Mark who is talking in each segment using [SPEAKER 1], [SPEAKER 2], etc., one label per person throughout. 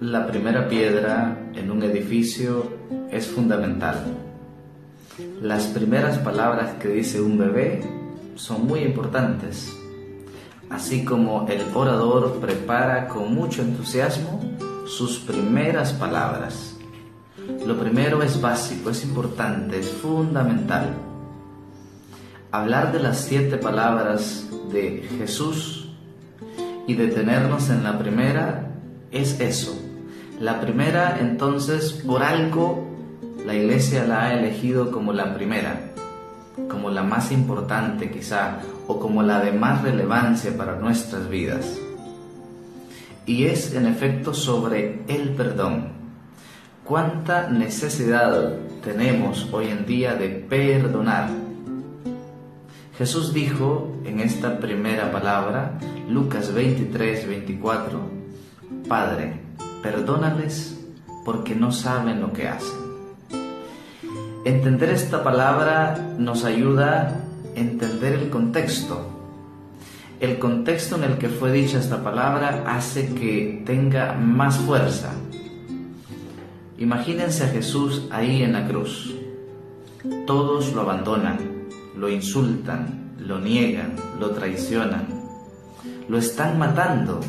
[SPEAKER 1] la primera piedra en un edificio es fundamental. Las primeras palabras que dice un bebé son muy importantes, así como el orador prepara con mucho entusiasmo sus primeras palabras. Lo primero es básico, es importante, es fundamental. Hablar de las siete palabras de Jesús y detenernos en la primera es eso. La primera, entonces, por algo, la iglesia la ha elegido como la primera, como la más importante quizá, o como la de más relevancia para nuestras vidas. Y es en efecto sobre el perdón. ¿Cuánta necesidad tenemos hoy en día de perdonar? Jesús dijo en esta primera palabra, Lucas 23, 24, Padre, perdónales porque no saben lo que hacen. Entender esta palabra nos ayuda a entender el contexto. El contexto en el que fue dicha esta palabra hace que tenga más fuerza. Imagínense a Jesús ahí en la cruz. Todos lo abandonan, lo insultan, lo niegan, lo traicionan, lo están matando,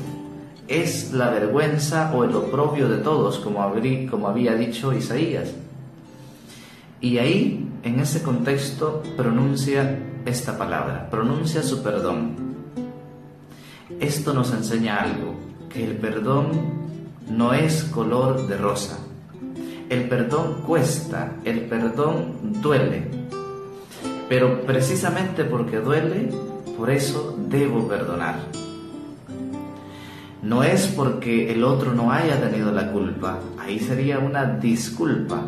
[SPEAKER 1] es la vergüenza o el oprobio de todos, como, como había dicho Isaías. Y ahí, en ese contexto, pronuncia esta palabra, pronuncia su perdón. Esto nos enseña algo, que el perdón no es color de rosa. El perdón cuesta, el perdón duele. Pero precisamente porque duele, por eso debo perdonar. No es porque el otro no haya tenido la culpa, ahí sería una disculpa.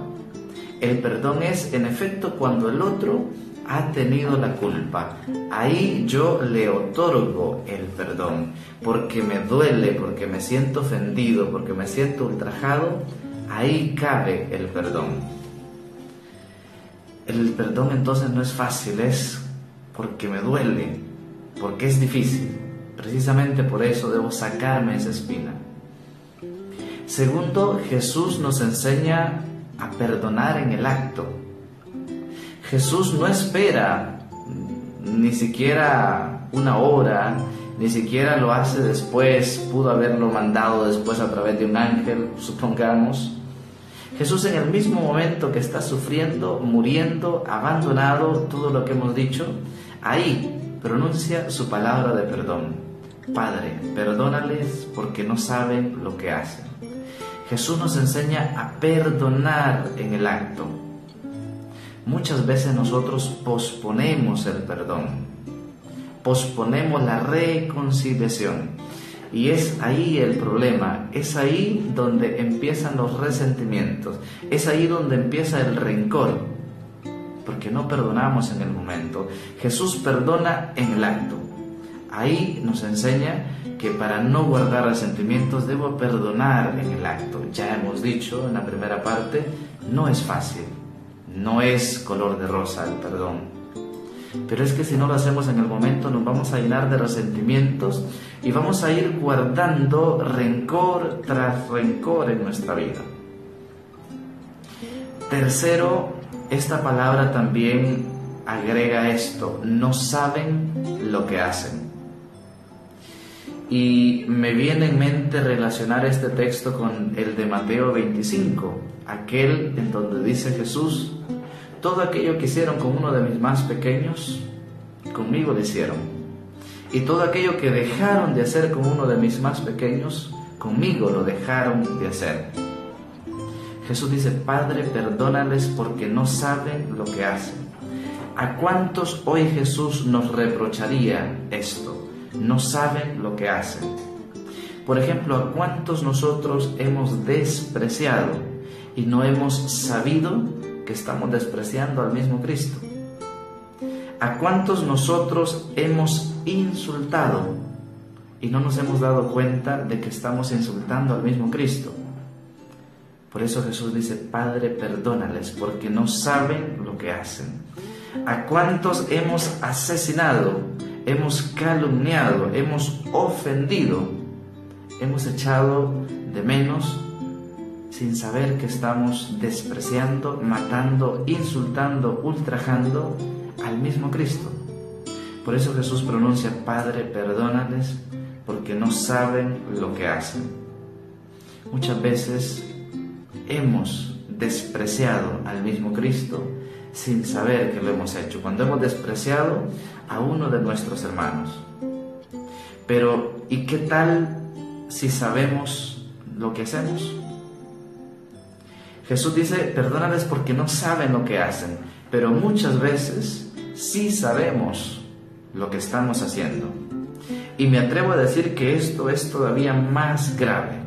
[SPEAKER 1] El perdón es, en efecto, cuando el otro ha tenido la culpa. Ahí yo le otorgo el perdón, porque me duele, porque me siento ofendido, porque me siento ultrajado, ahí cabe el perdón. El perdón entonces no es fácil, es porque me duele, porque es difícil. Precisamente por eso debo sacarme esa espina. Segundo, Jesús nos enseña a perdonar en el acto. Jesús no espera ni siquiera una hora, ni siquiera lo hace después, pudo haberlo mandado después a través de un ángel, supongamos. Jesús en el mismo momento que está sufriendo, muriendo, abandonado, todo lo que hemos dicho, ahí pronuncia su palabra de perdón. Padre, perdónales porque no saben lo que hacen. Jesús nos enseña a perdonar en el acto. Muchas veces nosotros posponemos el perdón, posponemos la reconciliación. Y es ahí el problema, es ahí donde empiezan los resentimientos, es ahí donde empieza el rencor, porque no perdonamos en el momento. Jesús perdona en el acto. Ahí nos enseña que para no guardar resentimientos debo perdonar en el acto. Ya hemos dicho en la primera parte, no es fácil, no es color de rosa el perdón. Pero es que si no lo hacemos en el momento nos vamos a llenar de resentimientos y vamos a ir guardando rencor tras rencor en nuestra vida. Tercero, esta palabra también agrega esto, no saben lo que hacen. Y me viene en mente relacionar este texto con el de Mateo 25, aquel en donde dice Jesús, todo aquello que hicieron con uno de mis más pequeños, conmigo lo hicieron. Y todo aquello que dejaron de hacer con uno de mis más pequeños, conmigo lo dejaron de hacer. Jesús dice, Padre, perdónales porque no saben lo que hacen. ¿A cuántos hoy Jesús nos reprocharía esto? No saben lo que hacen. Por ejemplo, ¿a cuántos nosotros hemos despreciado y no hemos sabido que estamos despreciando al mismo Cristo? ¿A cuántos nosotros hemos insultado y no nos hemos dado cuenta de que estamos insultando al mismo Cristo? Por eso Jesús dice, Padre, perdónales porque no saben lo que hacen. ¿A cuántos hemos asesinado hemos calumniado, hemos ofendido, hemos echado de menos sin saber que estamos despreciando, matando, insultando, ultrajando al mismo Cristo. Por eso Jesús pronuncia, Padre, perdónales porque no saben lo que hacen. Muchas veces hemos despreciado al mismo Cristo sin saber que lo hemos hecho, cuando hemos despreciado a uno de nuestros hermanos. Pero, ¿y qué tal si sabemos lo que hacemos? Jesús dice, perdónales porque no saben lo que hacen, pero muchas veces sí sabemos lo que estamos haciendo. Y me atrevo a decir que esto es todavía más grave,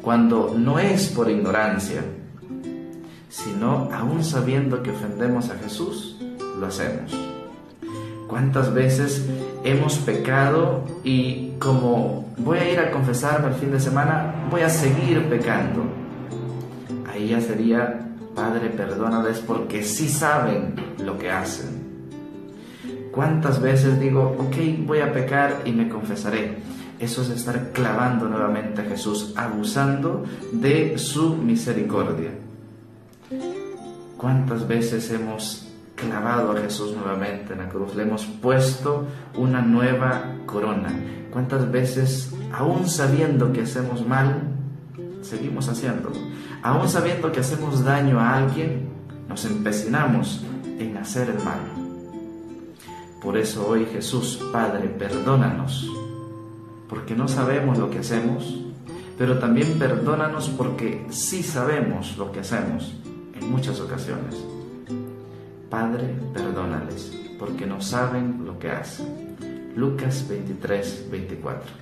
[SPEAKER 1] cuando no es por ignorancia, sino aún sabiendo que ofendemos a Jesús, lo hacemos. ¿Cuántas veces hemos pecado y como voy a ir a confesarme el fin de semana, voy a seguir pecando? Ahí ya sería, Padre, perdónales porque sí saben lo que hacen. ¿Cuántas veces digo, ok, voy a pecar y me confesaré? Eso es estar clavando nuevamente a Jesús, abusando de su misericordia. ¿Cuántas veces hemos clavado a Jesús nuevamente en la cruz? Le hemos puesto una nueva corona. ¿Cuántas veces, aún sabiendo que hacemos mal, seguimos haciéndolo? Aún sabiendo que hacemos daño a alguien, nos empecinamos en hacer el mal. Por eso hoy Jesús, Padre, perdónanos, porque no sabemos lo que hacemos, pero también perdónanos porque sí sabemos lo que hacemos muchas ocasiones. Padre, perdónales, porque no saben lo que hacen. Lucas 23, 24.